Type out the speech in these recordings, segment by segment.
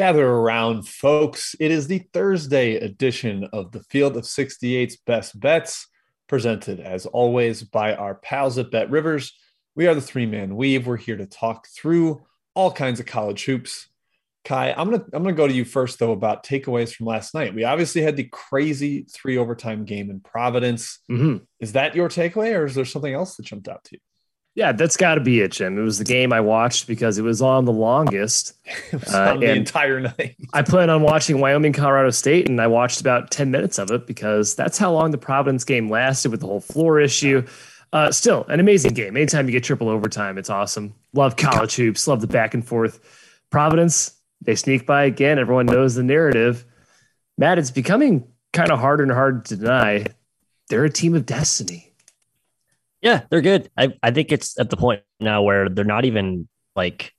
Gather around, folks. It is the Thursday edition of the Field of 68's Best Bets, presented as always by our pals at BetRivers. We are the three man weave. We're here to talk through all kinds of college hoops. Ky, I'm gonna I'm gonna go to you first though about takeaways from last night. We obviously had the crazy three overtime game in Providence. Mm-hmm. Is that your takeaway, or is there something else that jumped out to you? Yeah, that's got to be it, Jim. It was the game I watched because it was on the longest. it was uh, on the entire night. I plan on watching Wyoming, Colorado State, and I watched about 10 minutes of it because that's how long the Providence game lasted with the whole floor issue. Uh, still, an amazing game. Anytime you get triple overtime, it's awesome. Love college hoops, love the back and forth. Providence, they sneak by again. Everyone knows the narrative. Matt, it's becoming kind of harder and harder to deny. They're a team of destiny yeah, they're good. I, I think it's at the point now where they're not even like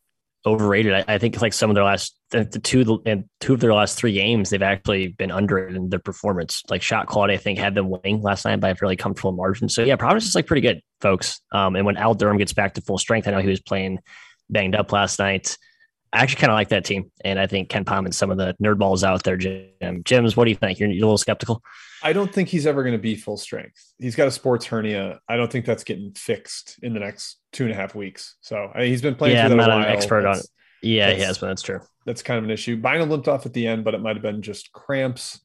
overrated. I, I think like some of their last the, the two and two of their last three games, they've actually been under in their performance. Like shot quality, I think had them winning last night by a fairly comfortable margin. So yeah, Providence is like pretty good, folks. Um, and when Al Durham gets back to full strength, I know he was playing banged up last night. I actually kind of like that team, and I think KenPom and some of the nerd balls out there, Jim. Jim's, what do you think? You're, you're a little skeptical. I don't think he's ever going to be full strength. He's got a sports hernia. I don't think that's getting fixed in the next two and a half weeks. So I mean, he's been playing. Yeah, I'm not an expert that's, on it. Yeah, he has, but that's true. That's kind of an issue. Bynum limped off at the end, but it might have been just cramps.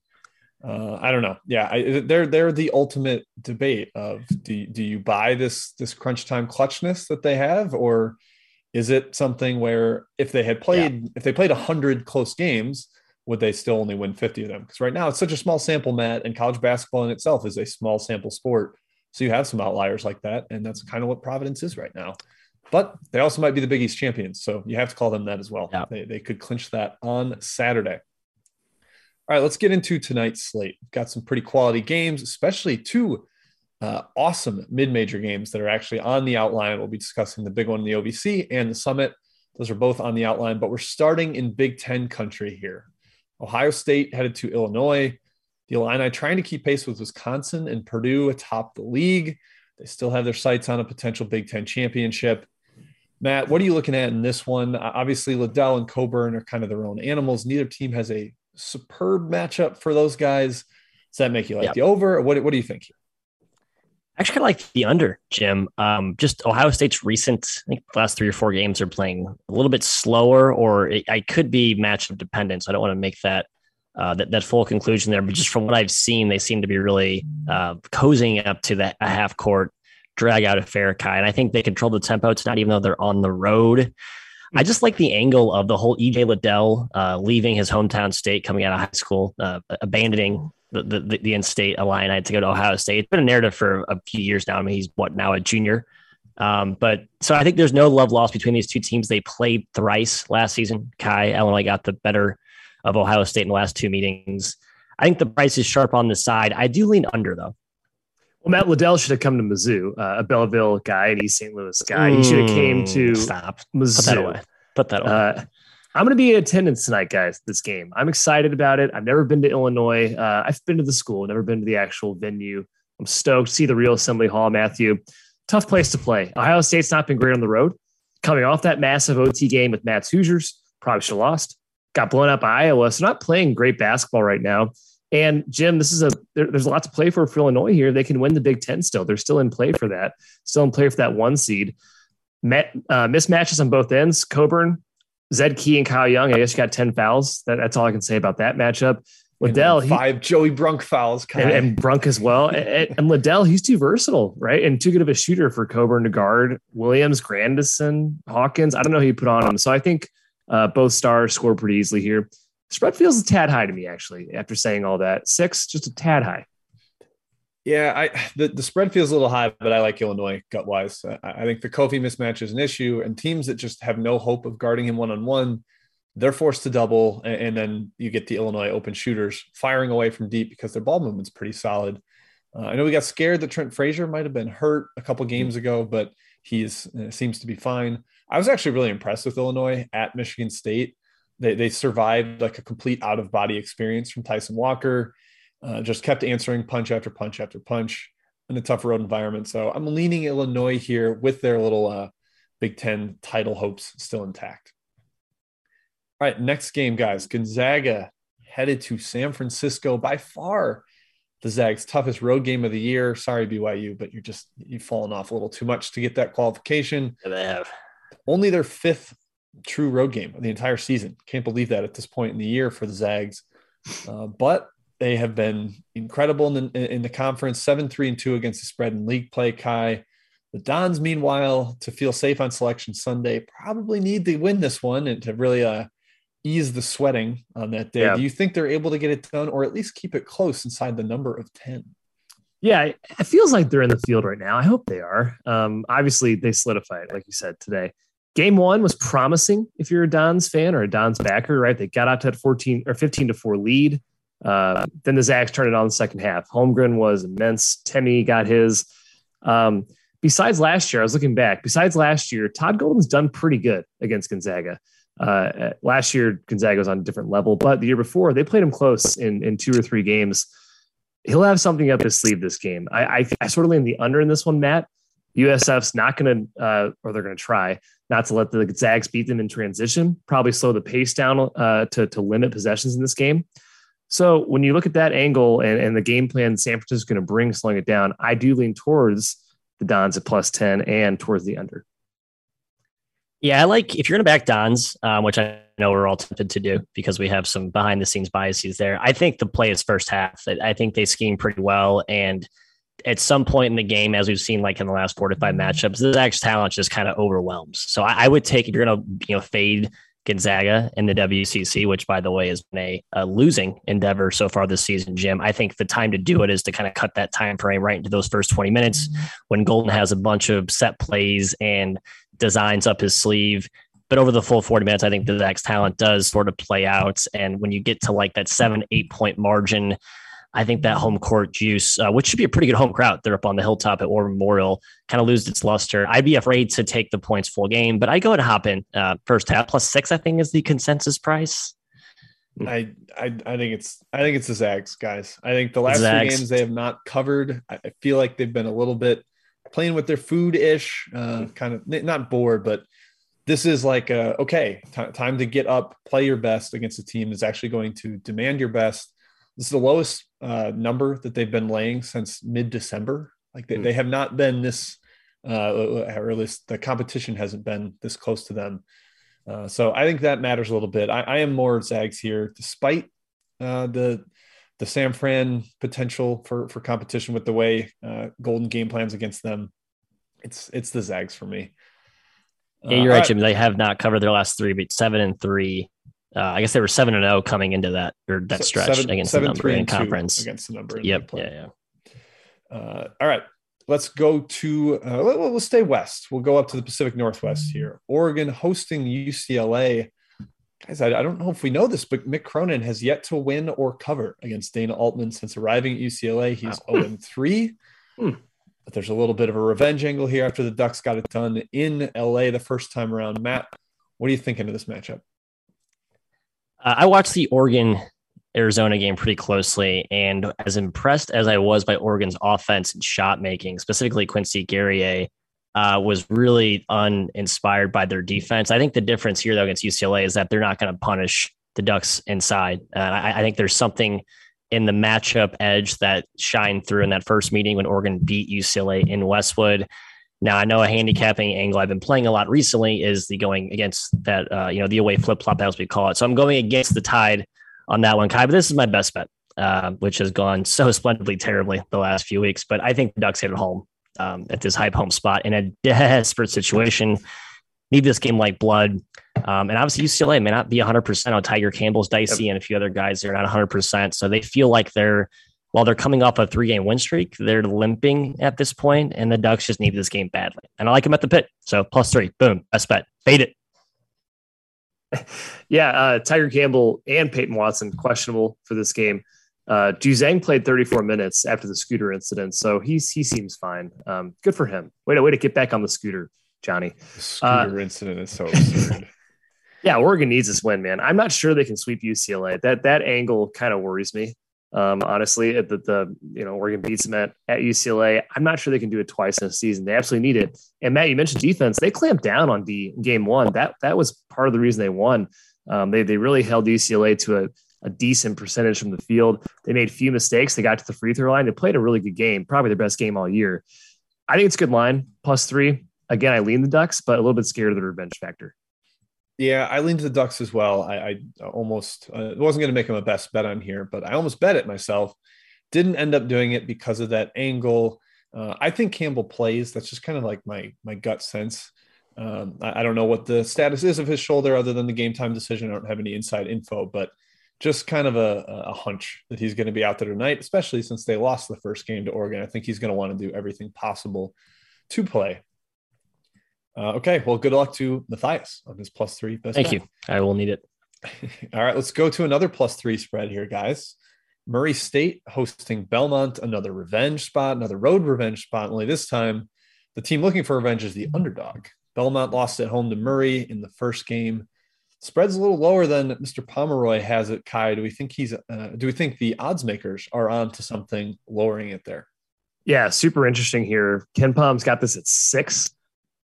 Uh, I don't know. Yeah, I, they're they're the ultimate debate of do do you buy this this crunch time clutchness that they have, or is it something where if they had played yeah. if they played hundred close games, would they still only win 50 of them? Because right now it's such a small sample, Matt, and college basketball in itself is a small sample sport. So you have some outliers like that. And that's kind of what Providence is right now. But they also might be the Big East champions. So you have to call them that as well. Yeah. They, they could clinch that on Saturday. All right, let's get into tonight's slate. We've got some pretty quality games, especially two uh, awesome mid major games that are actually on the outline. We'll be discussing the big one in the OVC and the Summit. Those are both on the outline, but we're starting in Big Ten country here. Ohio State headed to Illinois. The Illini trying to keep pace with Wisconsin and Purdue atop the league. They still have their sights on a potential Big Ten championship. Matt, what are you looking at in this one? Obviously, Liddell and Cockburn are kind of their own animals. Neither team has a superb matchup for those guys. Does that make you like yep. the over? Or what, what do you think? Actually kind of like the under, Jim. Um, just Ohio State's recent, I think last three or four games are playing a little bit slower, or it, I could be matchup dependent. So I don't want to make that uh, that that full conclusion there. But just from what I've seen, they seem to be really uh, cozying up to that a half court drag out affair, Ky. And I think they control the tempo tonight, even though they're on the road. I just like the angle of the whole EJ Liddell uh, leaving his hometown state, coming out of high school, uh, abandoning the, the, the in-state Illini to go to Ohio State. It's been a narrative for a few years now. I mean, he's what now a junior. Um, but so I think there's no love lost between these two teams. They played thrice last season. Ky Illinois got the better of Ohio State in the last two meetings. I think the price is sharp on the side. I do lean under though. Well, Matt Liddell should have come to Mizzou, uh, a Belleville guy, an East St. Louis guy. Mm, he should have came to stop. Mizzou. Put that away. Put that away. Uh, I'm going to be in attendance tonight, guys. This game, I'm excited about it. I've never been to Illinois. Uh, I've been to the school, never been to the actual venue. I'm stoked to see the real Assembly Hall, Matthew. Tough place to play. Ohio State's not been great on the road. Coming off that massive OT game with Matt's Hoosiers, probably should have lost. Got blown out by Iowa, so not playing great basketball right now. And Jim, this is a there, there's a lot to play for for Illinois here. They can win the Big Ten still. They're still in play for that. Still in play for that one seed. Met, uh, mismatches on both ends. Cockburn Zed Key and Kyle Young, I guess you got 10 fouls. That, that's all I can say about that matchup. Liddell, five he, Joey Brunk fouls, and, and, Brunk as well. and, and, Liddell, he's too versatile, right? And too good of a shooter for Cockburn to guard. Williams, Grandison, Hawkins. I don't know who you put on him. So I think uh, both stars score pretty easily here. Spread feels a tad high to me, actually, after saying all that. Six, just a tad high. Yeah, I the, the spread feels a little high, but I like Illinois gut wise. I, I think the Kofi mismatch is an issue, and teams that just have no hope of guarding him one on one, they're forced to double, and, and, then you get the Illinois open shooters firing away from deep because their ball movement's pretty solid. Uh, I know we got scared that Trent Frazier might have been hurt a couple games ago, but he uh, seems to be fine. I was actually really impressed with Illinois at Michigan State. They they survived like a complete out of body experience from Tyson Walker uh, just kept answering punch after punch after punch in a tough road environment. So I'm leaning Illinois here with their little uh, Big Ten title hopes still intact. All right, next game, guys. Gonzaga headed to San Francisco by far the Zags' toughest road game of the year. Sorry, BYU, but you're just you've fallen off a little too much to get that qualification. They have only their fifth true road game of the entire season. Can't believe that at this point in the year for the Zags. Uh, but they have been incredible in the, in the conference, seven three and two against the spread in league play. Ky, the Dons, meanwhile, to feel safe on Selection Sunday, probably need to win this one and to really uh, ease the sweating on that day. Yeah. Do you think they're able to get it done, or at least keep it close inside the number of ten? Yeah, it feels like they're in the field right now. I hope they are. Um, obviously, they solidified, like you said today. Game one was promising if you're a Dons fan or a Dons backer, right? They got out to that 14 or 15 to 4 lead. Uh, then the Zags turned it on the second half. Holmgren was immense. Timme got his. Um, besides last year, I was looking back. Besides last year, Todd Golden's done pretty good against Gonzaga. Uh, last year, Gonzaga was on a different level, but the year before, they played him close in, in two or three games. He'll have something up his sleeve this game. I, I, I sort of lean the under in this one, Matt. USF's not going to, uh, or they're going to try not to let the Zags beat them in transition, probably slow the pace down uh, to, to limit possessions in this game. So when you look at that angle and, and the game plan San Francisco is going to bring slowing it down, I do lean towards the Dons at plus 10 and towards the under. Yeah, I like if you're going to back Dons, um, which I know we're all tempted to do because we have some behind the scenes biases there. I think the play is first half. I think they scheme pretty well. And at some point in the game, as we've seen like in the last four to five matchups, the Zags talent just kind of overwhelms. So I, I would take if you're going to you know fade Gonzaga in the WCC, which by the way has been a, a, losing endeavor so far this season, Jim. I think the time to do it is to kind of cut that time frame right into those first 20 minutes mm-hmm. when Golden has a bunch of set plays and designs up his sleeve. But over the full 40 minutes, I think the Zags talent does sort of play out. And when you get to like that seven, eight point margin, I think that home court juice, uh, which should be a pretty good home crowd, they're up on the hilltop at War Memorial, kind of lose its luster. I'd be afraid to take the points full game, but I go and hop in uh, first half plus six. I think is the consensus price. I, I I think it's I think it's the Zags guys. I think the last Zags. three games they have not covered. I feel like they've been a little bit playing with their food ish, uh, kind of not bored, but this is like a, okay, t- time to get up, play your best against a team that's actually going to demand your best this is the lowest uh, number that they've been laying since mid December. Like they, mm. they have not been this, uh, or at least the competition hasn't been this close to them. Uh, so I think that matters a little bit. I, I am more Zags here, despite uh, the the San Fran potential for for competition with the way uh, Golden game plans against them. It's it's the Zags for me. Yeah, you're right, Jim. They have not covered their last three, but seven and three uh, I guess they were seven and zero coming into that or that stretch seven, against seven, the number in conference against the number. yep. Yeah. Yeah. Uh, all right. Let's go to. Uh, let, we'll stay west. We'll go up to the Pacific Northwest here. Oregon hosting UCLA. Guys, I, I don't know if we know this, but Mick Cronin has yet to win or cover against Dana Altman since arriving at UCLA. He's wow. 0 3. Hmm. But there's a little bit of a revenge angle here after the Ducks got it done in LA the first time around. Matt, what are you thinking of this matchup? Uh, I watched the Oregon Arizona game pretty closely, and as impressed as I was by Oregon's offense and shot making, specifically Quincy Guerrier, uh, was really uninspired by their defense. I think the difference here, though, against UCLA is that they're not going to punish the Ducks inside. Uh, I, I, think there's something in the matchup edge that shined through in that first meeting when Oregon beat UCLA in Westwood. Now I know a handicapping angle I've been playing a lot recently is the going against that uh, you know the away flip flop as we call it. So I'm going against the tide on that one, Ky. But this is my best bet, uh, which has gone so splendidly terribly the last few weeks. But I think the Ducks hit it home um, at this hype home spot in a desperate situation. Need this game like blood. Um, and obviously UCLA may not be 100% on Tiger Campbell's dicey yep. and a few other guys. They're not 100%. So they feel like they're while they're coming off a three game win streak, they're limping at this point, and the Ducks just need this game badly. And I like them at the pit. So plus three, boom, best bet. Fade it. yeah, uh, Tiger Campbell and Peyton Watson questionable for this game. Uh, Juzang played 34 minutes after the scooter incident, so he's he seems fine. Um, good for him. Way to way to get back on the scooter, Johnny. The scooter uh, incident is so absurd. yeah, Oregon needs this win, man. I'm not sure they can sweep UCLA. That that angle kind of worries me. Um, honestly, at the, the you know Oregon beats them at, at UCLA. I'm not sure they can do it twice in a season. They absolutely need it. And Matt, you mentioned defense. They clamped down on D game one. That that was part of the reason they won. Um, they they really held UCLA to a, a decent percentage from the field. They made few mistakes. They got to the free throw line. They played a really good game, probably their best game all year. I think it's a good line plus three. Again, I lean the Ducks, but a little bit scared of the revenge factor. Yeah, I lean to the Ducks as well. I, I almost uh, wasn't going to make them a best bet on here, but I almost bet it myself. Didn't end up doing it because of that angle. Uh, I think Campbell plays. That's just kind of like my my gut sense. Um, I, I, don't know what the status is of his shoulder other than the game time decision. I don't have any inside info, but just kind of a, a hunch that he's going to be out there tonight, especially since they lost the first game to Oregon. I think he's going to want to do everything possible to play. Uh, okay, well, good luck to Matthias on his plus three. Thank bet. you. I will need it. All right, let's go to another plus three spread here, guys. Murray State hosting Belmont, another revenge spot, another road revenge spot. Only this time, the team looking for revenge is the underdog. Belmont lost at home to Murray in the first game. Spread's a little lower than Mr. Pomeroy has it. Ky, do we think he's? Uh, do we think the odds makers are on to something lowering it there? Yeah, super interesting here. KenPom's got this at six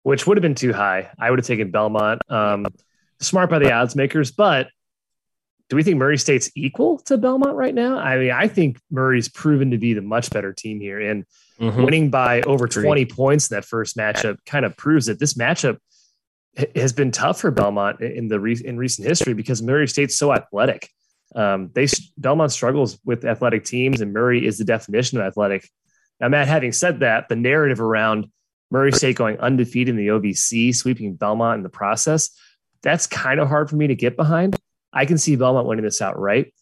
which would have been too high. I would have taken Belmont. Um, smart by the odds makers, but do we think Murray State's equal to Belmont right now? I mean, I think Murray's proven to be the much better team here, and mm-hmm. winning by over 20 points in that first matchup kind of proves that this matchup has been tough for Belmont in the re- in recent history because Murray State's so athletic. Um, they Belmont struggles with athletic teams, and Murray is the definition of athletic. Now, Matt, having said that, the narrative around Murray State going undefeated in the OVC, sweeping Belmont in the process. That's kind of hard for me to get behind. I can see Belmont winning this outright.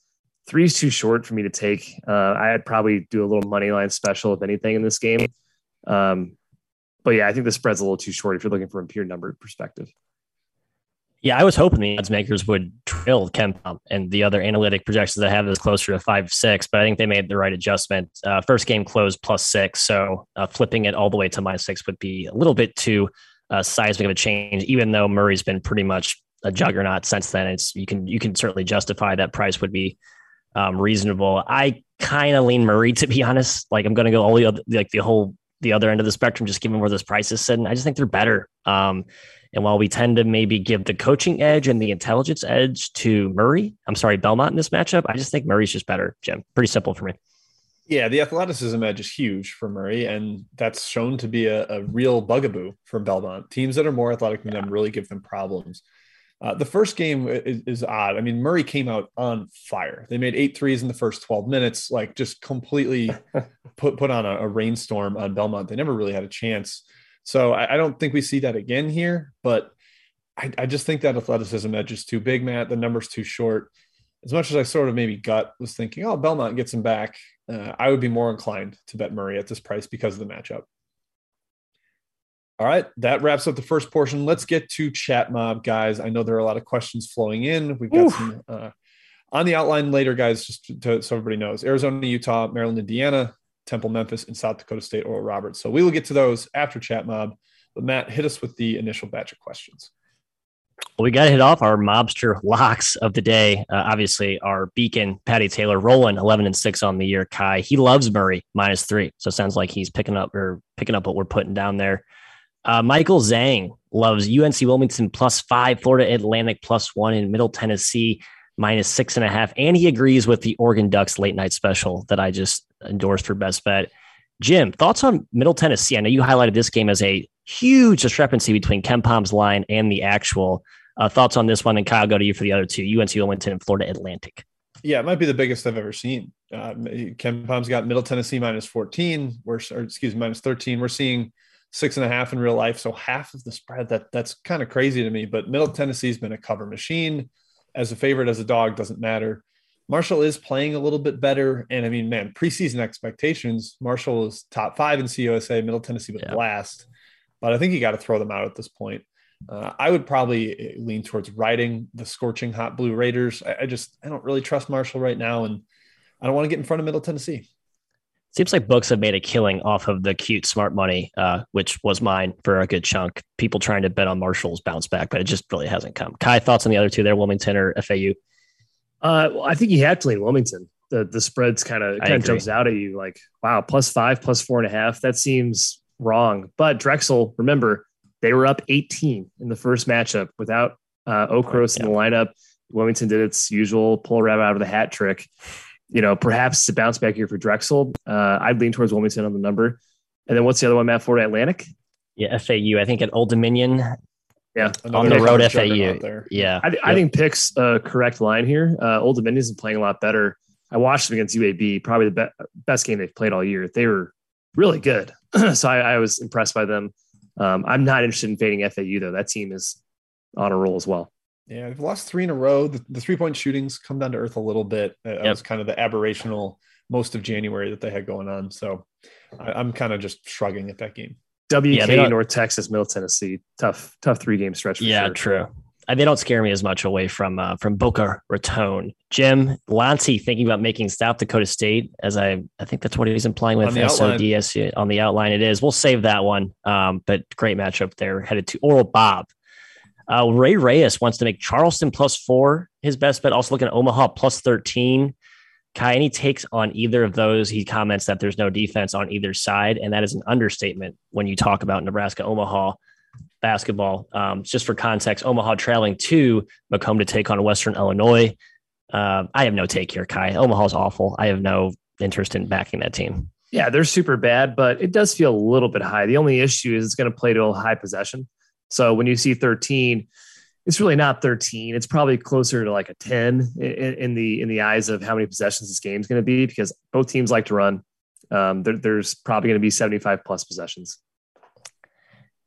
Three is too short for me to take. Uh, I'd probably do a little money line special, if anything, in this game. Um, but yeah, I think the spread's a little too short if you're looking from a pure number perspective. Yeah, I was hoping the odds makers would trail KenPom and the other analytic projections that have this closer to five six, but I think they made the right adjustment. Uh, first game closed plus six, so uh, flipping it all the way to minus six would be a little bit too uh, seismic of a change. Even though Murray's been pretty much a juggernaut since then, it's you can you can certainly justify that price would be um, reasonable. I kind of lean Murray to be honest. Like I'm going to go all the other like the whole the other end of the spectrum, just given where this price is sitting. I just think they're better. Um, and while we tend to maybe give the coaching edge and the intelligence edge to Murray, I'm sorry, Belmont in this matchup, I just think Murray's just better, Jim. Pretty simple for me. Yeah, the athleticism edge is huge for Murray, and that's shown to be a, a real bugaboo for Belmont. Teams that are more athletic than yeah. them really give them problems. Uh, the first game is, is, odd. I mean, Murray came out on fire. They made eight threes in the first 12 minutes, like just completely put, put on a, a rainstorm on Belmont. They never really had a chance. So I, I don't think we see that again here, but I, I, just think that athleticism edge is too big, Matt. The number's too short. As much as I sort of maybe gut was thinking, oh, Belmont gets him back, uh, I would be more inclined to bet Murray at this price because of the matchup. All right, that wraps up the first portion. Let's get to chat mob, guys. I know there are a lot of questions flowing in. We've got Oof. some uh, on the outline later, guys, just to, to, so everybody knows Arizona, Utah, Maryland, Indiana, Temple, Memphis, and South Dakota State, Oral Roberts. So we will get to those after chat mob. But Matt, hit us with the initial batch of questions. Well, we got to hit off our mobster locks of the day. Uh, obviously, our beacon, Patty Taylor, rolling 11 and 6 on the year. Kai, he loves Murray minus three. So it sounds like he's picking up or picking up what we're putting down there. Uh, Michael Zhang loves UNC Wilmington plus five, Florida Atlantic plus one in Middle Tennessee minus six and a half. And he agrees with the Oregon Ducks late night special that I just endorsed for best bet. Jim, thoughts on Middle Tennessee? I know you highlighted this game as a huge discrepancy between KenPom's line and the actual. Uh, thoughts on this one? And Kyle, go to you for the other two UNC Wilmington and Florida Atlantic. Yeah, it might be the biggest I've ever seen. Uh, KenPom's got Middle Tennessee minus 14, we're, or excuse me, minus 13. We're seeing six and a half in real life. So half of the spread that that's kind of crazy to me, but Middle Tennessee's been a cover machine as a favorite as a dog doesn't matter. Marshall is playing a little bit better. And I mean, man, preseason expectations, Marshall is top five in CUSA, Middle Tennessee was yeah. last, but I think you got to throw them out at this point. Uh, I would probably lean towards riding the scorching hot blue Raiders. I, I just, I don't really trust Marshall right now. And I don't want to get in front of Middle Tennessee. Seems like books have made a killing off of the cute smart money, uh, which was mine for a good chunk. People trying to bet on Marshall's bounce back, but it just really hasn't come. Ky, thoughts on the other two there, Wilmington or FAU? Uh, well, I think you have to lean Wilmington. the the spreads kind of kind of jumps out at you like wow plus five plus four and a half. That seems wrong. But drexel remember they were up 18 in the first matchup without uh okros yeah. in the lineup. Wilmington did its usual pull a rabbit out of the hat trick. You know perhaps to bounce back here for drexel. Uh i'd lean towards wilmington on the number. And then what's the other one matt for atlantic? Yeah fau i think at old dominion yeah, on the road FAU. Yeah, I, I think picks a correct line here. Uh, Old Dominion's are playing a lot better. I watched them against UAB, probably the be- best game they've played all year. They were really good, so I, I, was impressed by them. Um, I'm not interested in fading FAU though. That team is on a roll as well. Yeah, they've lost three in a row. The, the three point shootings come down to earth a little bit. That yep. was kind of the aberrational most of January that they had going on. So I, am kind of just shrugging at that game. WK, yeah, North Texas, Middle Tennessee, tough, tough three game stretch. yeah, sure. true they don't scare me as much away from uh, from Boca Raton. Jim Lancy thinking about making South Dakota State, as I I think that's what he's implying with SODS on the outline. It is. We'll save that one. Um, but great matchup there. Headed to Oral Bob. Uh, Ray Reyes wants to make Charleston plus four his best bet. Also looking at Omaha plus thirteen. Ky, any takes on either of those? He comments that there's no defense on either side, and that is an understatement when you talk about Nebraska Omaha basketball. Um, just for context, Omaha trailing to Macomb to take on Western Illinois. Uh, I have no take here, Ky. Omaha's awful. I have no interest in backing that team. Yeah, they're super bad, but it does feel a little bit high. The only issue is it's going to play to a high possession. So when you see 13, it's really not 13. It's probably closer to like a 10 in, in the in the eyes of how many possessions this game is going to be because both teams like to run. Um, there, there's probably going to be 75 plus possessions.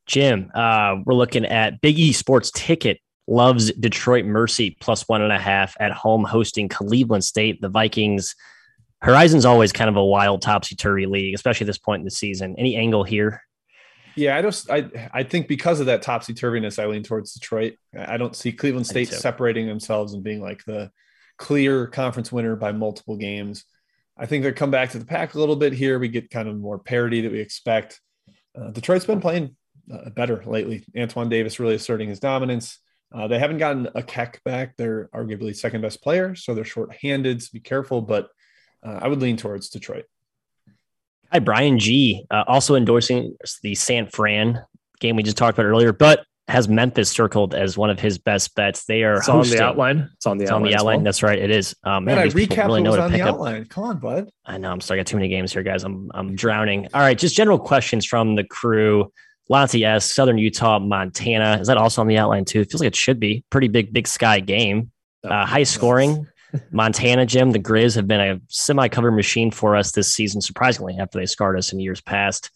Jim, uh, we're looking at Big E Sports Ticket loves Detroit Mercy plus one and a half at home hosting Cleveland State. The Vikings. Horizon's always kind of a wild topsy turvy league, especially at this point in the season. Any angle here? Yeah, I just I I think because of that topsy turviness, I lean towards Detroit. I don't see Cleveland State separating themselves and being like the clear conference winner by multiple games. I think they come back to the pack a little bit here. We get kind of more parity that we expect. Uh, Detroit's been playing uh, better lately. Antoine Davis really asserting his dominance. Uh, they haven't gotten Akec back. They're arguably second best player, so they're short-handed. So be careful, but uh, I would lean towards Detroit. Hi, Brian G. Uh, also endorsing the San Fran game we just talked about earlier, but has Memphis circled as one of his best bets. They are it's on the outline. It's on the it's outline. On the outline. Well. That's right. It is. Um, man, man I recap really know on the outline. Up. Come on, bud. I know. I'm sorry. I got too many games here, guys. I'm I'm drowning. All right, just general questions from the crew. Lonzy S, Southern Utah, Montana. Is that also on the outline too? It feels like it should be. Pretty big Big Sky game. Uh, high scoring. Montana, Jim, the Grizz have been a semi cover machine for us this season, surprisingly, after they scarred us in years past.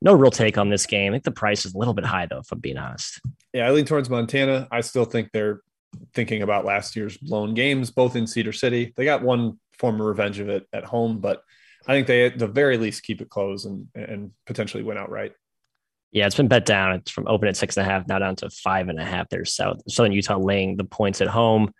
No real take on this game. I think the price is a little bit high, though, if I'm being honest. Yeah, I lean towards Montana. I still think they're thinking about last year's blown games, both in Cedar City. They got one form of revenge of it at home, but I think they at the very least keep it close and and potentially win outright. Yeah, it's been bet down. It's from open at six and a half, now down to five and a half. There's South Southern Utah laying the points at home.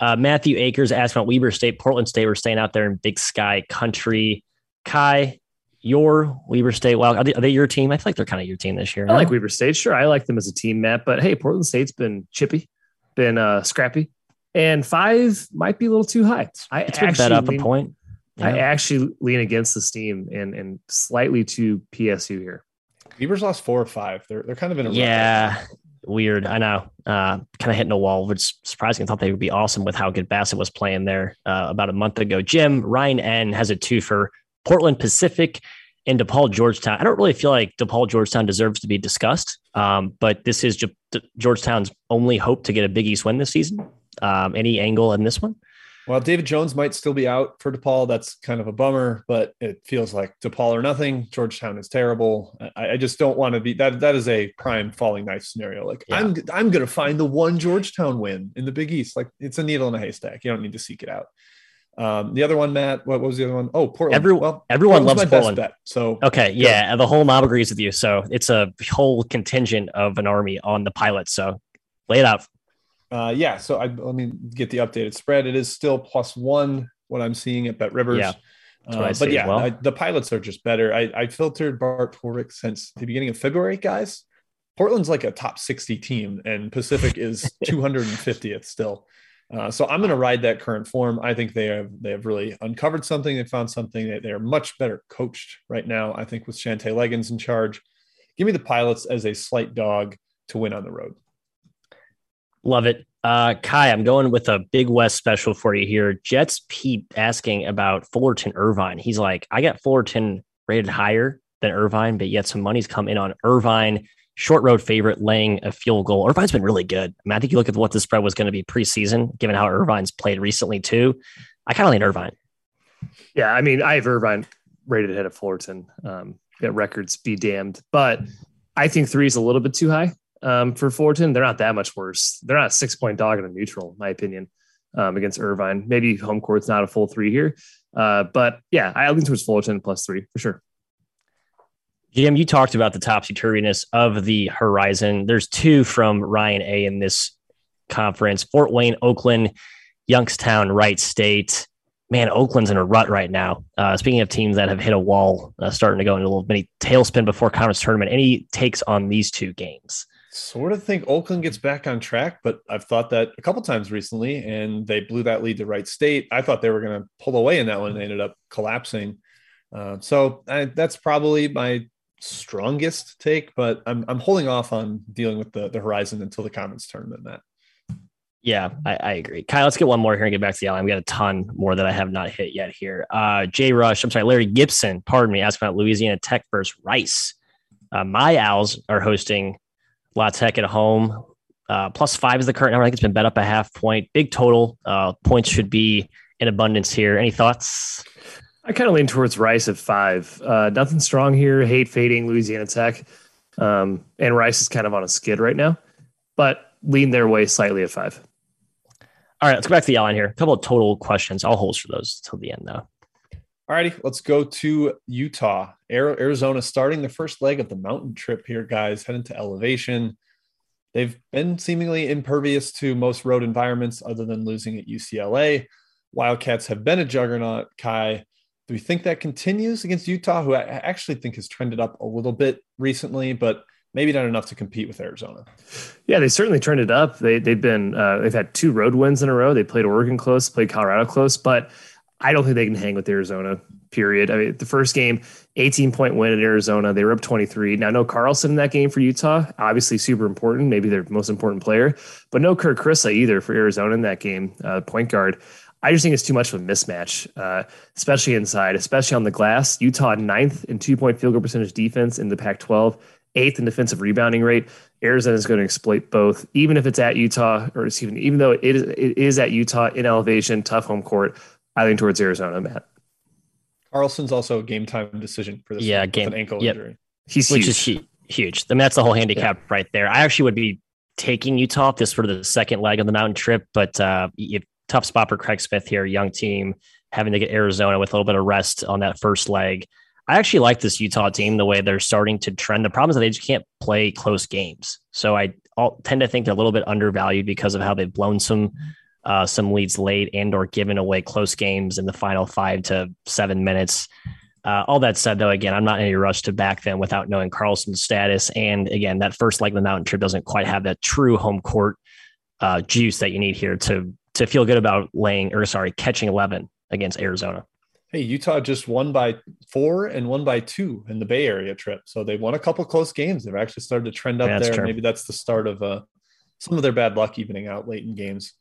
Uh, Matthew Akers asked about Weber State, Portland State. We're staying out there in Big Sky Country. Kai, your Weber State Wild are they, are they, your team? I feel like they're kind of your team this year. I like Weber State. Sure, I like them as a team, Matt. But hey, Portland State's been chippy, been uh, scrappy, and five might be a little too high. I it's been up lean, a point. Yeah. I actually lean against this team and and slightly to PSU here. Weber's lost four or five. They're they're kind of in a yeah. Weird. I know. Uh, kind of hitting a wall, which is surprising. I thought they would be awesome with how good Bassett was playing there uh, about a month ago. Jim Ryan N has a two for Portland Pacific and DePaul Georgetown. I don't really feel like DePaul Georgetown deserves to be discussed, um, but this is Georgetown's only hope to get a Big East win this season. Um, any angle in this one? Well, David Jones might still be out for DePaul. That's kind of a bummer, but it feels like DePaul or nothing. Georgetown is terrible. I, I just don't want to be that. That is a prime falling knife scenario. Like yeah. I'm, I'm going to find the one Georgetown win in the Big East. Like it's a needle in a haystack. You don't need to seek it out. Um, the other one, Matt, what, what was the other one? Oh, Portland. Every, well, everyone Portland's loves Portland. Bet, so okay, yeah, the whole mob agrees with you. So it's a whole contingent of an army on the pilot. So lay it out. Uh, yeah, so I, let me get the updated spread. It is still plus one. What I'm seeing at BetRivers. Yeah. Uh, but yeah, well. I, the pilots are just better. I, I filtered Bart Torvik since the beginning of February, guys. Portland's like a top 60 team, and Pacific is 250th still. Uh, so I'm going to ride that current form. I think they have they have really uncovered something. They found something. They, they're much better coached right now. I think with Shantay Legans in charge. Give me the Pilots as a slight dog to win on the road. Love it. Uh, Ky, I'm going with a Big West special for you here. Jets Pete asking about Fullerton Irvine. He's like, I got Fullerton rated higher than Irvine, but yet some money's come in on Irvine. Short road favorite laying a field goal. Irvine's been really good. I, mean, I think you look at what the spread was going to be preseason, given how Irvine's played recently too. I kind of lean Irvine. Yeah, I mean, I have Irvine rated ahead of Fullerton. Um, yeah, records be damned, but I think three is a little bit too high um, for Fullerton. They're not that much worse. They're not a six point dog in a neutral, in my opinion, um, against Irvine. Maybe home court's not a full three here, uh, but yeah, I lean towards Fullerton plus three for sure. Jim, you talked about the topsy turviness of the horizon. There's two from Ryan A in this conference Fort Wayne, Oakland, Youngstown, Wright State. Man, Oakland's in a rut right now. Uh, speaking of teams that have hit a wall, uh, starting to go into a little mini tailspin before conference tournament. Any takes on these two games? Sort of think Oakland gets back on track, but I've thought that a couple times recently, and they blew that lead to Wright State. I thought they were going to pull away in that one, and they ended up collapsing. Uh, so I, that's probably my strongest take, but I'm I'm holding off on dealing with the the horizon until the conference tournament. That. Yeah, I, I, agree. Kyle, let's get one more here and get back to the outline. We got a ton more that I have not hit yet here. Uh, Jay Rush, I'm sorry, Larry Gibson, pardon me, asking about Louisiana Tech versus Rice. Uh, my Owls are hosting La Tech at home. Uh, plus five is the current number. I think it's been bet up a half point. Big total. Uh, points should be in abundance here. Any thoughts? I kind of lean towards Rice at five. Uh, nothing strong here. Hate fading Louisiana Tech. Um, and Rice is kind of on a skid right now, but lean their way slightly at five. All right, let's go back to the outline here. A couple of total questions. I'll hold for those till the end, though. All righty, let's go to Utah. Arizona starting the first leg of the mountain trip here, guys, heading to elevation. They've been seemingly impervious to most road environments other than losing at UCLA. Wildcats have been a juggernaut. Ky. do we think that continues against Utah, who I actually think has trended up a little bit recently, but maybe not enough to compete with Arizona? Yeah, they certainly turned it up. They they've been uh, they've had two road wins in a row. They played Oregon close, played Colorado close, but I don't think they can hang with Arizona. Period. I mean, the first game, 18 point win at Arizona. They were up 23. Now, no Carlson in that game for Utah. Obviously, super important. Maybe their most important player, but no Kerr Kriisa either for Arizona in that game. Uh, point guard. I just think it's too much of a mismatch, uh, especially inside, especially on the glass. Utah ninth in two point field goal percentage defense in the Pac 12, eighth in defensive rebounding rate. Arizona is going to exploit both, even if it's at Utah, or even even though it is, it is at Utah in elevation, tough home court. I lean towards Arizona, Matt. Carlson's also a game time decision for this. Yeah, game an ankle yep. injury. He's which huge. is huge. I mean, that's the whole handicap yeah. right there. I actually would be taking Utah this for the second leg of the mountain trip, but uh, if tough spot for Craig Smith here, young team, having to get Arizona with a little bit of rest on that first leg. I actually like this Utah team the way they're starting to trend. The problem is that they just can't play close games. So I all, tend to think they're a little bit undervalued because of how they've blown some uh, some leads late and or given away close games in the final five to seven minutes. Uh, all that said, though, again, I'm not in any rush to back them without knowing Carlson's status. And again, that first leg of the mountain trip doesn't quite have that true home court uh, juice that you need here to to feel good about laying or sorry, catching 11 against Arizona. Hey, Utah just won by four and won by two in the Bay Area trip. So they won a couple close games. They've actually started to trend up yeah, there. True. Maybe that's the start of uh, some of their bad luck evening out late in games.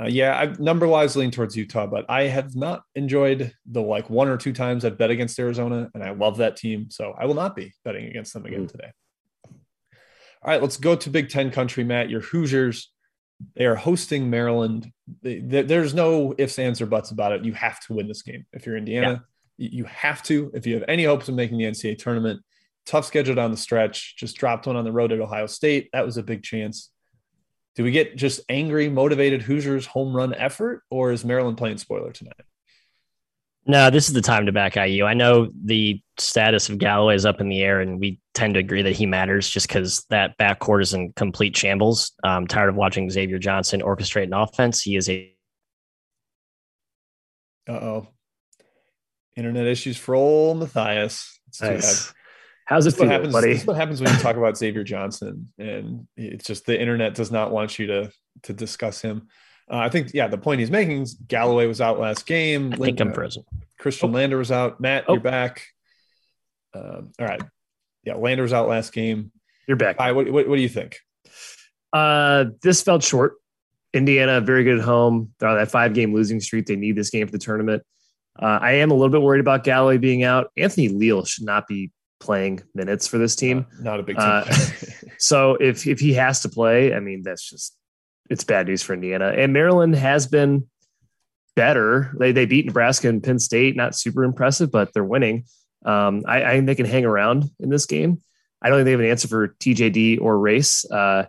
Uh, yeah, I've number wise lean towards Utah, but I have not enjoyed the like one or two times I've bet against Arizona, and I love that team. So I will not be betting against them again mm. today. All right, let's go to Big Ten country, Matt. Your Hoosiers they are hosting Maryland. They, they, there's no ifs, ands, or buts about it. You have to win this game. If you're Indiana, yeah. you have to. If you have any hopes of making the NCAA tournament, tough schedule down the stretch. Just dropped one on the road at Ohio State. That was a big chance. Do we get just angry, motivated Hoosiers home run effort, or is Maryland playing spoiler tonight? No, this is the time to back IU. I know the status of Galloway is up in the air, and we tend to agree that he matters just because that backcourt is in complete shambles. I'm tired of watching Xavier Johnson orchestrate an offense. He is a. Uh oh. Internet issues for old Matthias. Nice. How's it this feel, what happens, buddy? This is what happens when you talk about Xavier Johnson, and it's just the internet does not want you to to discuss him. Uh, I think, yeah, the point he's making is Galloway was out last game. I think I'm frozen. Khristian oh. Lander was out. Matt, oh. you're back. Um, all right. Yeah, Lander was out last game. You're back. Right, what, what, what do you think? Uh, this felt short. Indiana, very good at home. They're on that five game losing streak. They need this game for the tournament. Uh, I am a little bit worried about Galloway being out. Anthony Leal should not be playing minutes for this team. Uh, not a big team. Uh, so if if he has to play, I mean that's just it's bad news for Indiana. And Maryland has been better. They they beat Nebraska and Penn State. Not super impressive, but they're winning. Um, I, I think they can hang around in this game. I don't think they have an answer for TJD or Race. Uh,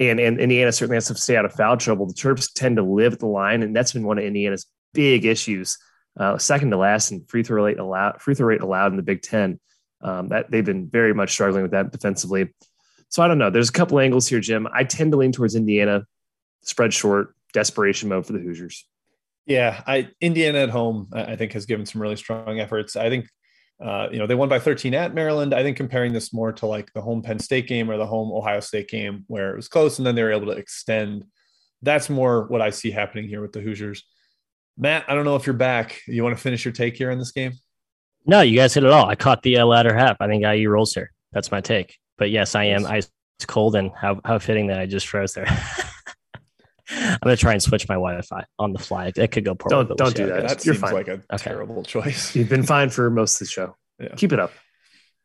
and, and Indiana certainly has to stay out of foul trouble. The Terps tend to live at the line, and that's been one of Indiana's big issues. Uh, second to last in free throw rate allowed, free throw rate allowed in the Big Ten. Um, that they've been very much struggling with that defensively. So I don't know. There's a couple angles here, Jim. I tend to lean towards Indiana. Spread short, desperation mode for the Hoosiers. Yeah, I Indiana at home, I think has given some really strong efforts. I think uh, you know, they won by 13 at Maryland. I think comparing this more to like the home Penn State game or the home Ohio State game where it was close and then they were able to extend. That's more what I see happening here with the Hoosiers. Matt, I don't know if you're back. You want to finish your take here on this game? No, you guys hit it all. I caught the uh, latter half. I think IU rolls here. That's my take. But yes, I am. I, it's cold and how, how fitting that I just froze there. I'm gonna try and switch my Wi-Fi on the fly. It could go poorly. Don't don't do that. That You're seems fine. like a okay. terrible choice. You've been fine for most of the show. Yeah. Keep it up.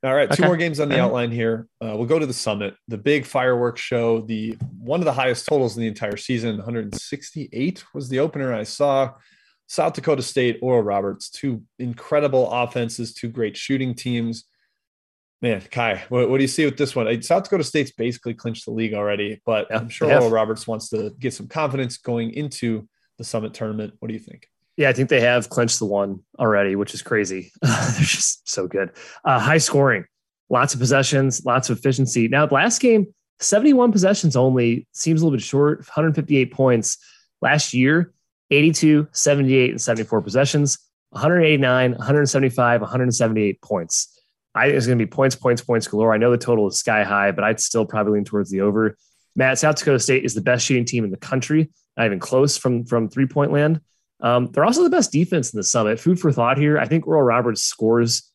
All right, two more games on the outline here. Uh, we'll go to the summit, the big fireworks show, the one of the highest totals in the entire season. 168 was the opener I saw. South Dakota State, Oral Roberts, two incredible offenses, two great shooting teams. Man, Ky, what, what, do you see with this one? South Dakota State's basically clinched the league already, but yeah, I'm sure Oral Roberts wants to get some confidence going into the Summit tournament. What do you think? Yeah, I think they have clinched the one already, which is crazy. They're just so good. Uh, high scoring, lots of possessions, lots of efficiency. Now, the last game, 71 possessions only seems a little bit short, 158 points. Last year, 82, 78, and 74 possessions, 189, 175, 178 points. I think it's going to be points, points, points galore. I know the total is sky high, but I'd still probably lean towards the over. Matt, South Dakota State is the best shooting team in the country, not even close from from three point land. Um, they're also the best defense in the summit. Food for thought here. I think Oral Roberts scores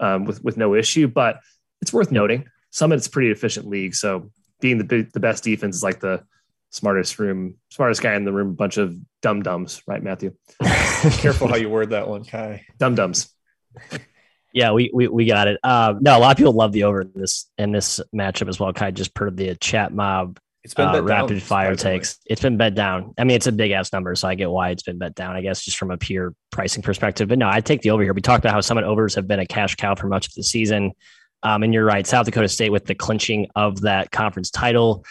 um, with with no issue, but it's worth noting Summit's pretty efficient league. So being the the best defense is like the smartest room, smartest guy in the room. a Bunch of dum dums, right, Matthew? Careful how you word that one, Ky. Dum dums. Yeah, we, we we got it. Um, no, a lot of people love the over in this in this matchup as well. Kind of just per the chat mob. It's been uh, rapid down, fire takes. It's been bet down. I mean, it's a big ass number, so I get why it's been bet down. I guess just from a pure pricing perspective. But no, I take the over here. We talked about how Summit overs have been a cash cow for much of the season. Um, and you're right, South Dakota State with the clinching of that conference title.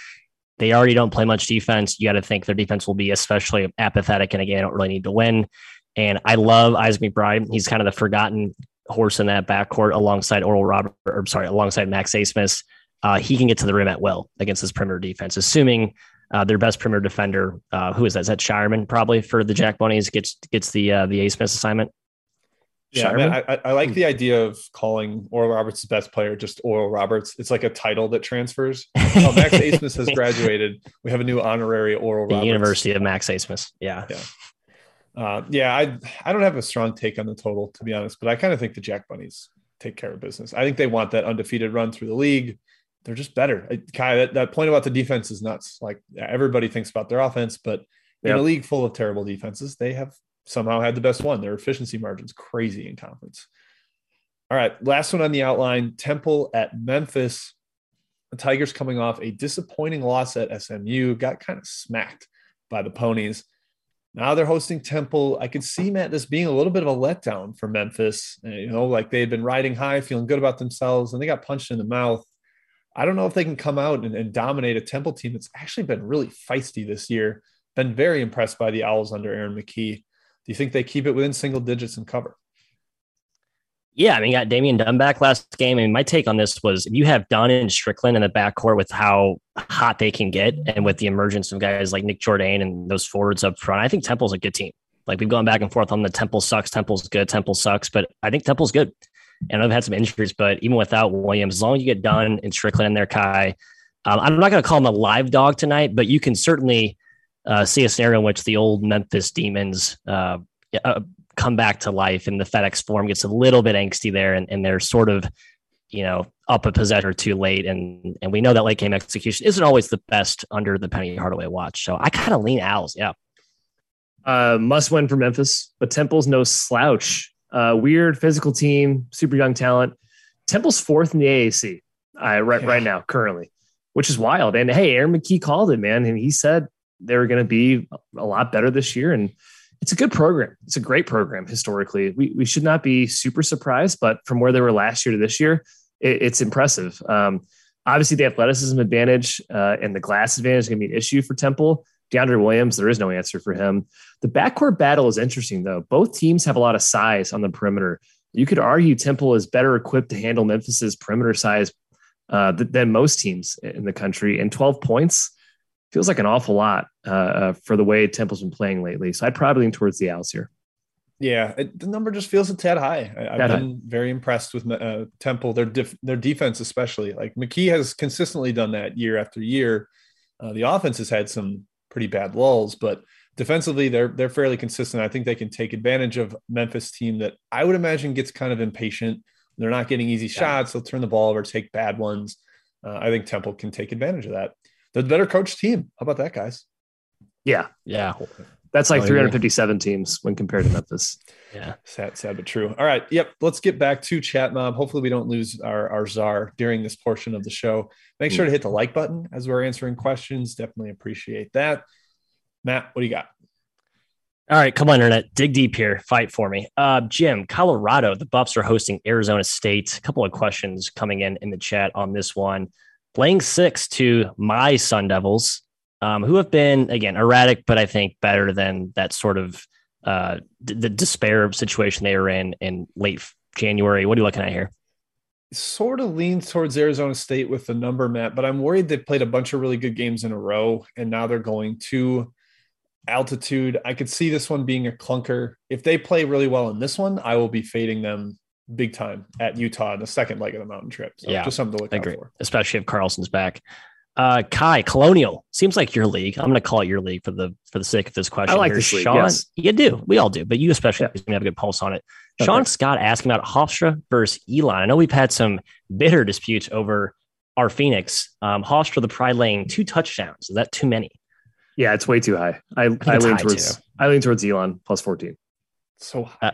They already don't play much defense. You got to think their defense will be especially apathetic. And again, I don't really need to win. And I love Isaac McBride. He's kind of the forgotten horse in that backcourt alongside Oral Robert, or sorry, alongside Max Abmas, uh, he can get to the rim at will against this perimeter defense, assuming uh, their best perimeter defender, uh, who is that? Is that Scheierman probably for the Jack Bunnies gets gets the uh, the Abmas assignment? Yeah, man, I, I, like the idea of calling Oral Roberts' best player just Oral Roberts. It's like a title that transfers. Oh, Max Abmas has graduated. We have a new honorary Oral the Roberts. University of Max Abmas. Yeah. Yeah. Uh, yeah, I I don't have a strong take on the total to be honest, but I kind of think the Jack Bunnies take care of business. I think they want that undefeated run through the league. They're just better. Ky, that, that point about the defense is nuts. Like everybody thinks about their offense, but yep. in a league full of terrible defenses, they have somehow had the best one. Their efficiency margin's crazy in conference. All right, last one on the outline: Temple at Memphis. The Tigers coming off a disappointing loss at SMU, got kind of smacked by the Ponies. Now they're hosting Temple. I could see Matt this being a little bit of a letdown for Memphis. Uh, you know, like they had been riding high, feeling good about themselves, and they got punched in the mouth. I don't know if they can come out and, and dominate a Temple team that's actually been really feisty this year. Been very impressed by the Owls under Aaron McKie. Do you think they keep it within single digits and cover? Yeah, I mean, got Damian Dunn back last game. I mean, my take on this was if you have Dunn and Strickland in the backcourt with how hot they can get, and with the emergence of guys like Nick Jourdain and those forwards up front, I think Temple's a good team. Like we've gone back and forth on the Temple sucks, Temple's good, Temple sucks, but I think Temple's good. And I've had some injuries, but even without Williams, as long as you get Dunn and Strickland in there, Ky, um, I'm not going to call him a live dog tonight, but you can certainly uh, see a scenario in which the old Memphis Demons uh, uh, come back to life and the FedEx Forum gets a little bit angsty there and, and they're sort of, you know, up a possession or too late. And and we know that late game execution isn't always the best under the Penny Hardaway watch. So I kind of lean Owls. Yeah. Uh, must win for Memphis, but Temple's no slouch. Uh, weird physical team, super young talent. Temple's fourth in the AAC uh, right, yeah. right now, currently, which is wild. And hey, Aaron McKie called it, man. And he said they were going to be a lot better this year. And it's a good program. It's a great program historically. We, we should not be super surprised, but from where they were last year to this year, it, it's impressive. Um, obviously, the athleticism advantage uh, and the glass advantage is going to be an issue for Temple. DeAndre Williams, there is no answer for him. The backcourt battle is interesting, though. Both teams have a lot of size on the perimeter. You could argue Temple is better equipped to handle Memphis's perimeter size uh, than most teams in the country. And 12 points feels like an awful lot uh, uh, for the way Temple's been playing lately. So I'd probably lean towards the Owls here. Yeah, it, the number just feels a tad high. I, have been high. very impressed with uh, Temple, their def- their defense especially. Like McKie has consistently done that year after year. Uh, the offense has had some pretty bad lulls, but defensively they're they're fairly consistent. I think they can take advantage of Memphis team that I would imagine gets kind of impatient. They're not getting easy yeah. shots. They'll turn the ball over, take bad ones. Uh, I think Temple can take advantage of that. They're the better coach team. How about that, guys? Yeah, yeah. That's like oh, 357 teams when compared to Memphis. Yeah. Sad, sad, but true. All right. Yep. Let's get back to chat mob. Hopefully we don't lose our, our czar during this portion of the show. Make sure to hit the like button as we're answering questions. Definitely appreciate that. Matt, what do you got? All right, come on, internet. Dig deep here. Fight for me. Uh, Jim, Colorado, the Buffs are hosting Arizona State. A couple of questions coming in in the chat on this one. Playing six to my Sun Devils, um, who have been, again, erratic, but I think better than that sort of uh, d- the despair situation they were in in late January. What are you looking at here? Sort of leans towards Arizona State with the number, Matt, but I'm worried they played a bunch of really good games in a row, and now they're going to altitude. I could see this one being a clunker. If they play really well in this one, I will be fading them big time at Utah in the second leg of the mountain trip. So yeah, just something to look I agree. for. Especially if Carlson's back. Uh, Ky Colonial seems like your league. I'm going to call it your league for the for the sake of this question. I like here. this league. Sean, yes. you do. We all do, but you especially yeah. have a good pulse on it. Okay. Sean Scott asking about Hofstra versus Elon. I know we've had some bitter disputes over our Phoenix. Um, Hofstra, the Pride laying two touchdowns. Is that too many? Yeah, it's way too high. I, I, I lean towards too. I lean towards Elon plus 14. So high. Uh,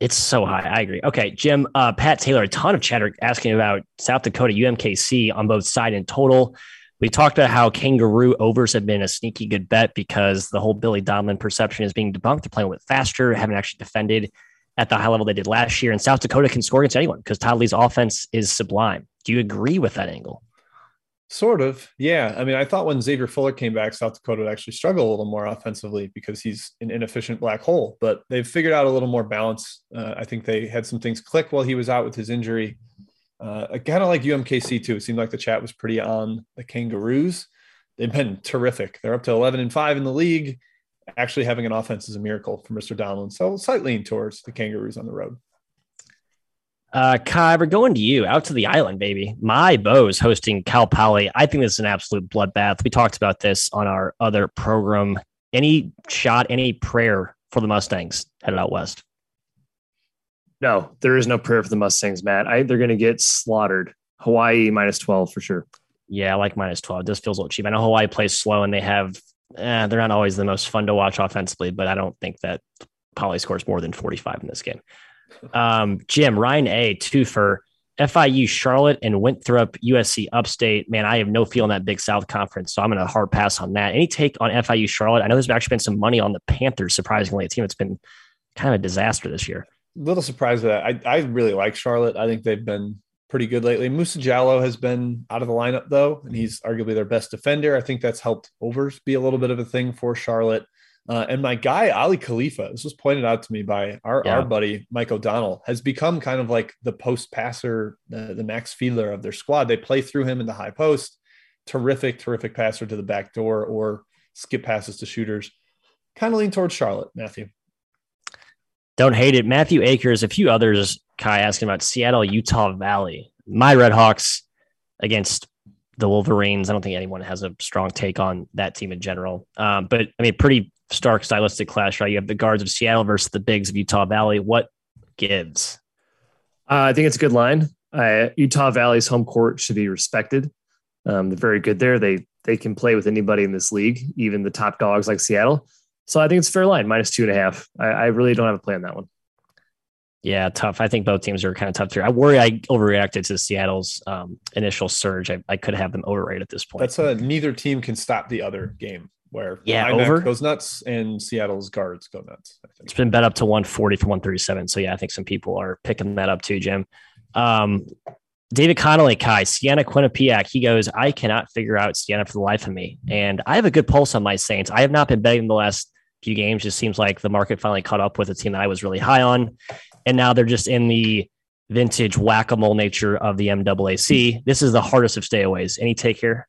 it's so high. I agree. Okay, Jim, uh, Pat Taylor, a ton of chatter asking about South Dakota UMKC on both side and total. We talked about how kangaroo overs have been a sneaky good bet because the whole Billy Donlon perception is being debunked. They're playing with faster, haven't actually defended at the high level they did last year. And South Dakota can score against anyone because Todd Lee's offense is sublime. Do you agree with that angle? Sort of, yeah. I mean, I thought when Xavier Fuller came back, South Dakota would actually struggle a little more offensively because he's an inefficient black hole. But they've figured out a little more balance. Uh, I think they had some things click while he was out with his injury. Uh, kind of like UMKC too. It seemed like the chat was pretty on the Kangaroos. They've been terrific. They're up to 11 and five in the league. Actually, having an offense is a miracle for Mr. Donlon. So slightly towards the Kangaroos on the road. Uh, Ky, we're going to you out to the island, baby. My Bows hosting Cal Poly. I think this is an absolute bloodbath. We talked about this on our other program. Any shot, any prayer for the Mustangs headed out west? No, there is no prayer for the Mustangs, Matt. I, they're going to get slaughtered. Hawaii minus 12 for sure. Yeah, I like minus 12. This feels a little cheap. I know Hawaii plays slow and they have, eh, they're not always the most fun to watch offensively, but I don't think that Poly scores more than 45 in this game. Um, Jim, Ryan A, two for FIU Charlotte and Winthrop USC Upstate. Man, I have no feel in that Big South Conference, so I'm going to hard pass on that. Any take on FIU Charlotte? I know there's actually been some money on the Panthers, surprisingly, a team that's been kind of a disaster this year. Little surprised that I, I really like Charlotte. I think they've been pretty good lately. Musa Jallow has been out of the lineup though, and he's arguably their best defender. I think that's helped overs be a little bit of a thing for Charlotte. Uh, and my guy Aly Khalifa, this was pointed out to me by our, yeah. our buddy Mike O'Donnell, has become kind of like the post passer, the, the Max Fiedler of their squad. They play through him in the high post. Terrific, terrific passer to the back door or skip passes to shooters. Kind of lean towards Charlotte, Matthew. Don't hate it. Matthew Akers, a few others, Ky asking about Seattle, Utah Valley. My Red Hawks against the Wolverines. I don't think anyone has a strong take on that team in general. Um, but I mean, pretty stark stylistic clash, right? You have the guards of Seattle versus the bigs of Utah Valley. What gives? Uh, I think it's a good line. Uh, Utah Valley's home court should be respected. Um, they're very good there. They they can play with anybody in this league, even the top dogs like Seattle. So I think it's a fair line, minus two and a half. I, I really don't have a play on that one. Yeah, tough. I think both teams are kind of tough here. I worry I overreacted to Seattle's um, initial surge. I, I, could have them overrated at this point. That's a neither team can stop the other game where yeah over goes nuts and Seattle's guards go nuts. It's been bet up to 140 for 137. So yeah, I think some people are picking that up too, Jim. Um, David Connolly, Ky, Siena Quinnipiac, he goes, I cannot figure out Siena for the life of me. And I have a good pulse on my Saints. I have not been betting the last few games. Just seems like the market finally caught up with a team that I was really high on and now they're just in the vintage whack a mole nature of the MAAC. This is the hardest of stayaways. Any take here?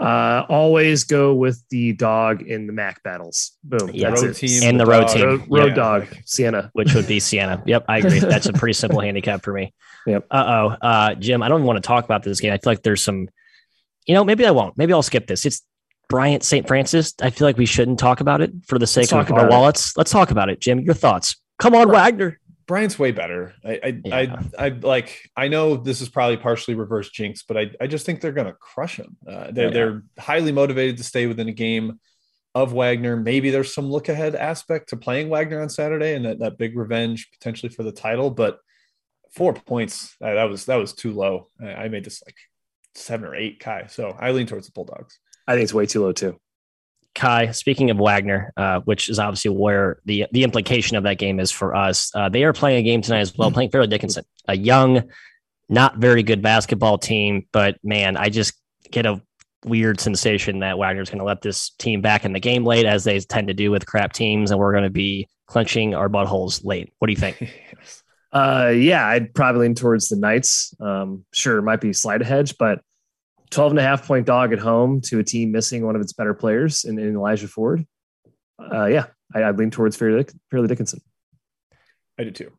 Uh, always go with the dog in the MAAC battles. Boom. Yeah, that's road it. team. And the, the road dog. team. Road, road yeah. dog, Siena. Which would be Siena. Yep, I agree. That's a pretty simple handicap for me. Yep. Uh-oh. Uh Jim, I don't want to talk about this game. I feel like there's some, you know, maybe I won't. Maybe I'll skip this. It's Bryant St. Francis. I feel like we shouldn't talk about it for the sake Let's of our wallets. It. Let's talk about it. Jim, your thoughts. Come on, Wagner. Bryant's way better. I I, yeah. I, I like I know this is probably partially reverse jinx, but I, I just think they're gonna crush him. Uh, they're, yeah. they're highly motivated to stay within a game of Wagner. Maybe there's some look ahead aspect to playing Wagner on Saturday and that, that big revenge potentially for the title, but four points uh, that was that was too low. I, I made this like seven or eight, Ky. So I lean towards the Bulldogs. I think it's way too low too. Ky, speaking of Wagner, uh, which is obviously where the the implication of that game is for us, uh, they are playing a game tonight as well, playing Fairleigh Dickinson, a young, not very good basketball team. But man, I just get a weird sensation that Wagner's going to let this team back in the game late, as they tend to do with crap teams, and we're going to be clenching our buttholes late. What do you think? uh, yeah, I'd probably lean towards the Knights. Um, sure, it might be slight hedge, but 12 and a half point dog at home to a team missing one of its better players in, in Elijah Ford. Uh, yeah, I, I lean towards Fairleigh, Fairleigh Dickinson. I do too.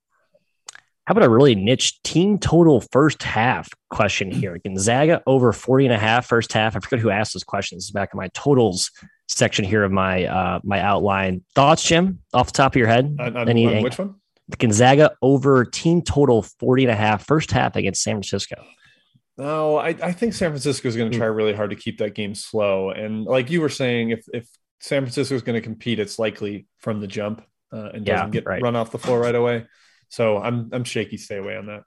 How about a really niche team total first half question here? Gonzaga over 40 and a half first half. I forget who asked this question. This is back in my totals section here of my uh, my outline. Thoughts, Jim, off the top of your head? On, on, Any, on which one? Gonzaga over team total 40 and a half first half against San Francisco. No, I, I think San Francisco is going to try hmm. really hard to keep that game slow. And like you were saying, if if San Francisco is going to compete, it's likely from the jump uh, and doesn't yeah, get right. run off the floor right away. So I'm I'm shaky. Stay away on that.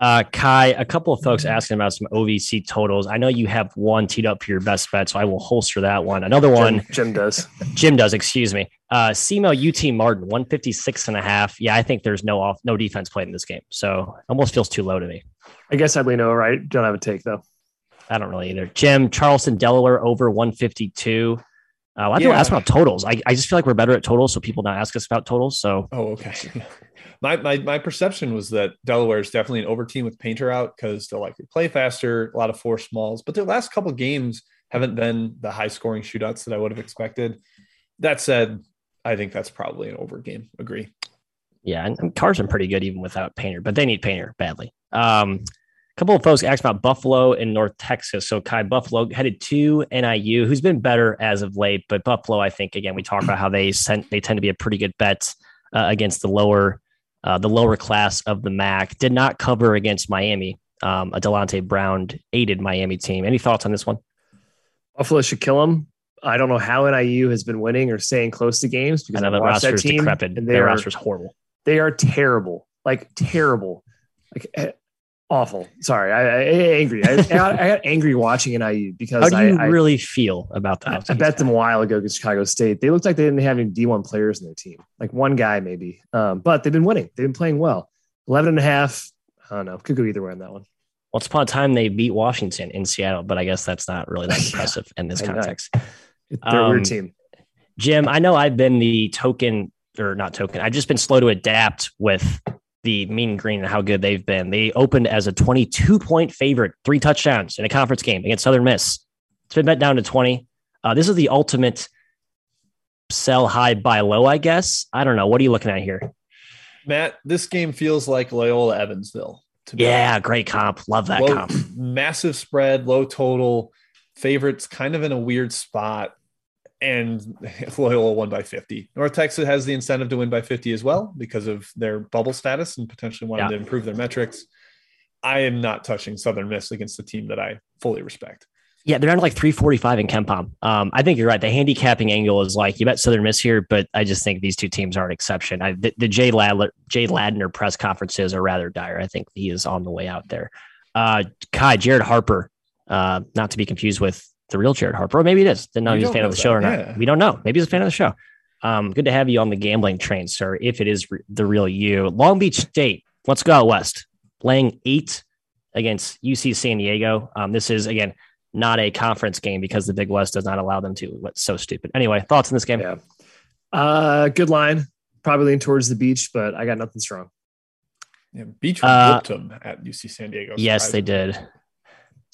Uh, Ky, a couple of folks asking about some OVC totals. I know you have one teed up for your best bet, so I will holster that one. Another one, Jim, Jim does. Jim does, excuse me. Uh, SEMO UT Martin, 156 and a half. Yeah, I think there's no off, no defense played in this game. So almost feels too low to me. I guess I'd lean over, right? Don't have a take though. I don't really either. Jim, Charleston, Delaware over 152. Uh, a lot of yeah. ask about totals. I, I just feel like we're better at totals, so people not ask us about totals. So, oh, okay. my, my my perception was that Delaware is definitely an over team with Painter out because they'll likely play faster, a lot of four smalls, but their last couple games haven't been the high scoring shootouts that I would have expected. That said, I think that's probably an over game. Agree. Yeah, and, and Carson pretty good even without Painter, but they need Painter badly. Um, a couple of folks asked about Buffalo and North Texas. So Ky Buffalo headed to NIU, who's been better as of late, but Buffalo, I think again we talked about how they sent they tend to be a pretty good bet uh, against the lower uh, the lower class of the MAC. Did not cover against Miami, um, a Dalonte Brown aided Miami team. Any thoughts on this one? Buffalo should kill them. I don't know how NIU has been winning or staying close to games because I know the roster is decrepit. And their roster is horrible. They are terrible, like terrible, like eh, awful. Sorry, I, I angry. I, I, got angry watching NIU because how do you I, really feel about that? I, bet them a while ago against Chicago State. They looked like they didn't have any D1 players in their team, like one guy maybe. Um, but they've been winning. They've been playing well. 11 and a half. I don't know. Could go either way on that one. Once upon a time, they beat Washington in Seattle, but I guess that's not really that impressive in this context. They're um, a weird um, team. Jim, I know I've been the token or not token. I've just been slow to adapt with the Mean Green and how good they've been. They opened as a 22 point favorite, three touchdowns in a conference game against Southern Miss. It's been bet down to 20. Uh, this is the ultimate sell high, buy low, I guess. I don't know. What are you looking at here? Matt, this game feels like Loyola Evansville yeah, great comp. Love that low, comp. Massive spread, low total. Favorites kind of in a weird spot. And Loyola won by 50. North Texas has the incentive to win by 50 as well because of their bubble status and potentially wanting yeah. to improve their metrics. I am not touching Southern Miss against a team that I fully respect. Yeah, they're down to like 345 in KenPom. Um, I think you're right. The handicapping angle is like you bet Southern Miss here, but I just think these two teams are an exception. I, the, the Jay Ladler, Jay Ladner press conferences are rather dire. I think he is on the way out there. Uh, Ky, Jared Harper, uh, not to be confused with the real Jared Harper, or maybe it is. Didn't know he was a fan of the that. show or not. Yeah. We don't know. Maybe he's a fan of the show. Um, good to have you on the gambling train, sir. If it is re- the real you, Long Beach State, let's go out west, laying eight against UC San Diego. Um, this is again not a conference game because the Big West does not allow them to. What's so stupid. Anyway, thoughts in this game? Yeah. Uh, good line. Probably lean towards the beach, but I got nothing strong. Yeah, beach uh, them at UC San Diego. Yes, they did.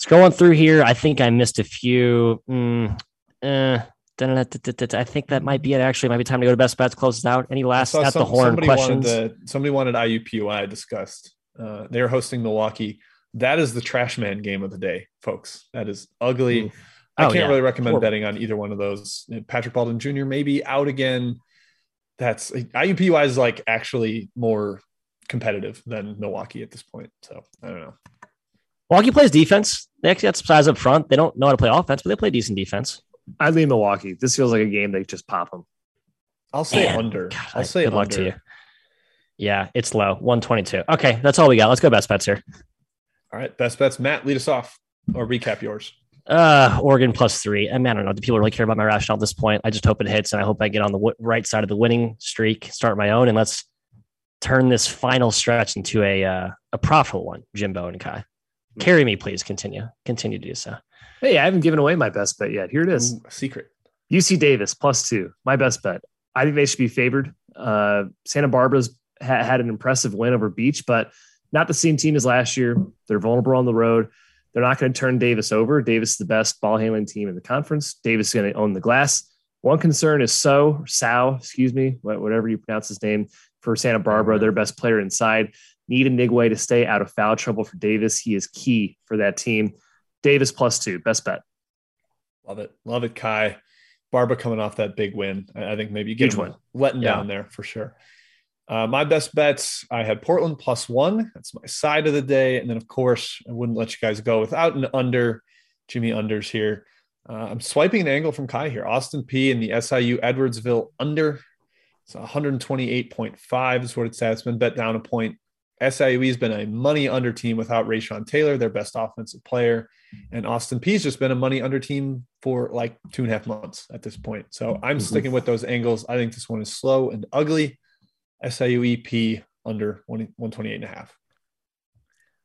Scrolling through here, I think I missed a few. Mm, uh, I think that might be it. Actually, it might be time to go to best bets. Close out. Any last at some, the horn somebody questions? Wanted to, somebody wanted IUPUI discussed. Uh, they are hosting Milwaukee that is the trash man game of the day, folks. That is ugly. I oh, can't yeah. really recommend Horrible. betting on either one of those. Patrick Baldwin Jr. maybe out again. That's IUPUI is like actually more competitive than Milwaukee at this point. So I don't know. Milwaukee plays defense. They actually got some size up front. They don't know how to play offense, but they play decent defense. I lean Milwaukee. This feels like a game they just pop them. I'll say Man, under. God, I'll say good under. luck to you. Yeah, it's low. 122. Okay, that's all we got. Let's go best bets here. All right, best bets. Matt, lead us off or recap yours. Uh, Oregon plus three. I mean, I don't know. Do people really care about my rationale at this point? I just hope it hits, and I hope I get on the w- right side of the winning streak, start my own, and let's turn this final stretch into a uh, a profitable one. Jimbo and Ky, carry me, please. Continue, continue to do so. Hey, I haven't given away my best bet yet. Here it is. Ooh, secret. UC Davis plus two. My best bet. I think they should be favored. Uh, Santa Barbara's ha- had an impressive win over Beach, but not the same team as last year. They're vulnerable on the road. They're not going to turn Davis over. Davis is the best ball handling team in the conference. Davis is going to own the glass. One concern is So, Sao, excuse me, whatever you pronounce his name, for Santa Barbara, their best player inside. Need Anigwe to stay out of foul trouble for Davis. He is key for that team. Davis plus two, best bet. Love it. Love it, Ky. Barba coming off that big win. I think maybe you get one letting yeah. down there for sure. Uh, my best bets, I had Portland plus one. That's my side of the day. And then, of course, I wouldn't let you guys go without an under. Jimmy unders here. Uh, I'm swiping an angle from Ky here. Austin Peay and the SIU Edwardsville under. It's 128.5 is what it's at. It's been bet down a point. SIU has been a money under team without Ray'Sean Taylor, their best offensive player. And Austin Peay's just been a money under team for like two and a half months at this point. So I'm mm-hmm. sticking with those angles. I think this one is slow and ugly. SIUEP under 128 and a half.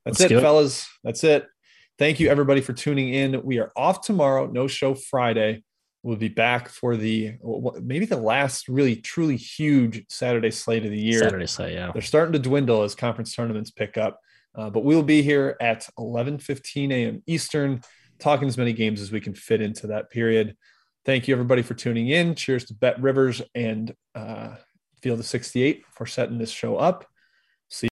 That's Let's it, fellas. That's it. Thank you, everybody, for tuning in. We are off tomorrow. No show Friday. We'll be back for the maybe the last really truly huge Saturday slate of the year. Saturday slate, yeah. They're starting to dwindle as conference tournaments pick up, uh, but we'll be here at 11:15 a.m. Eastern, talking as many games as we can fit into that period. Thank you, everybody, for tuning in. Cheers to BetRivers and uh, Field of 68 for setting this show up.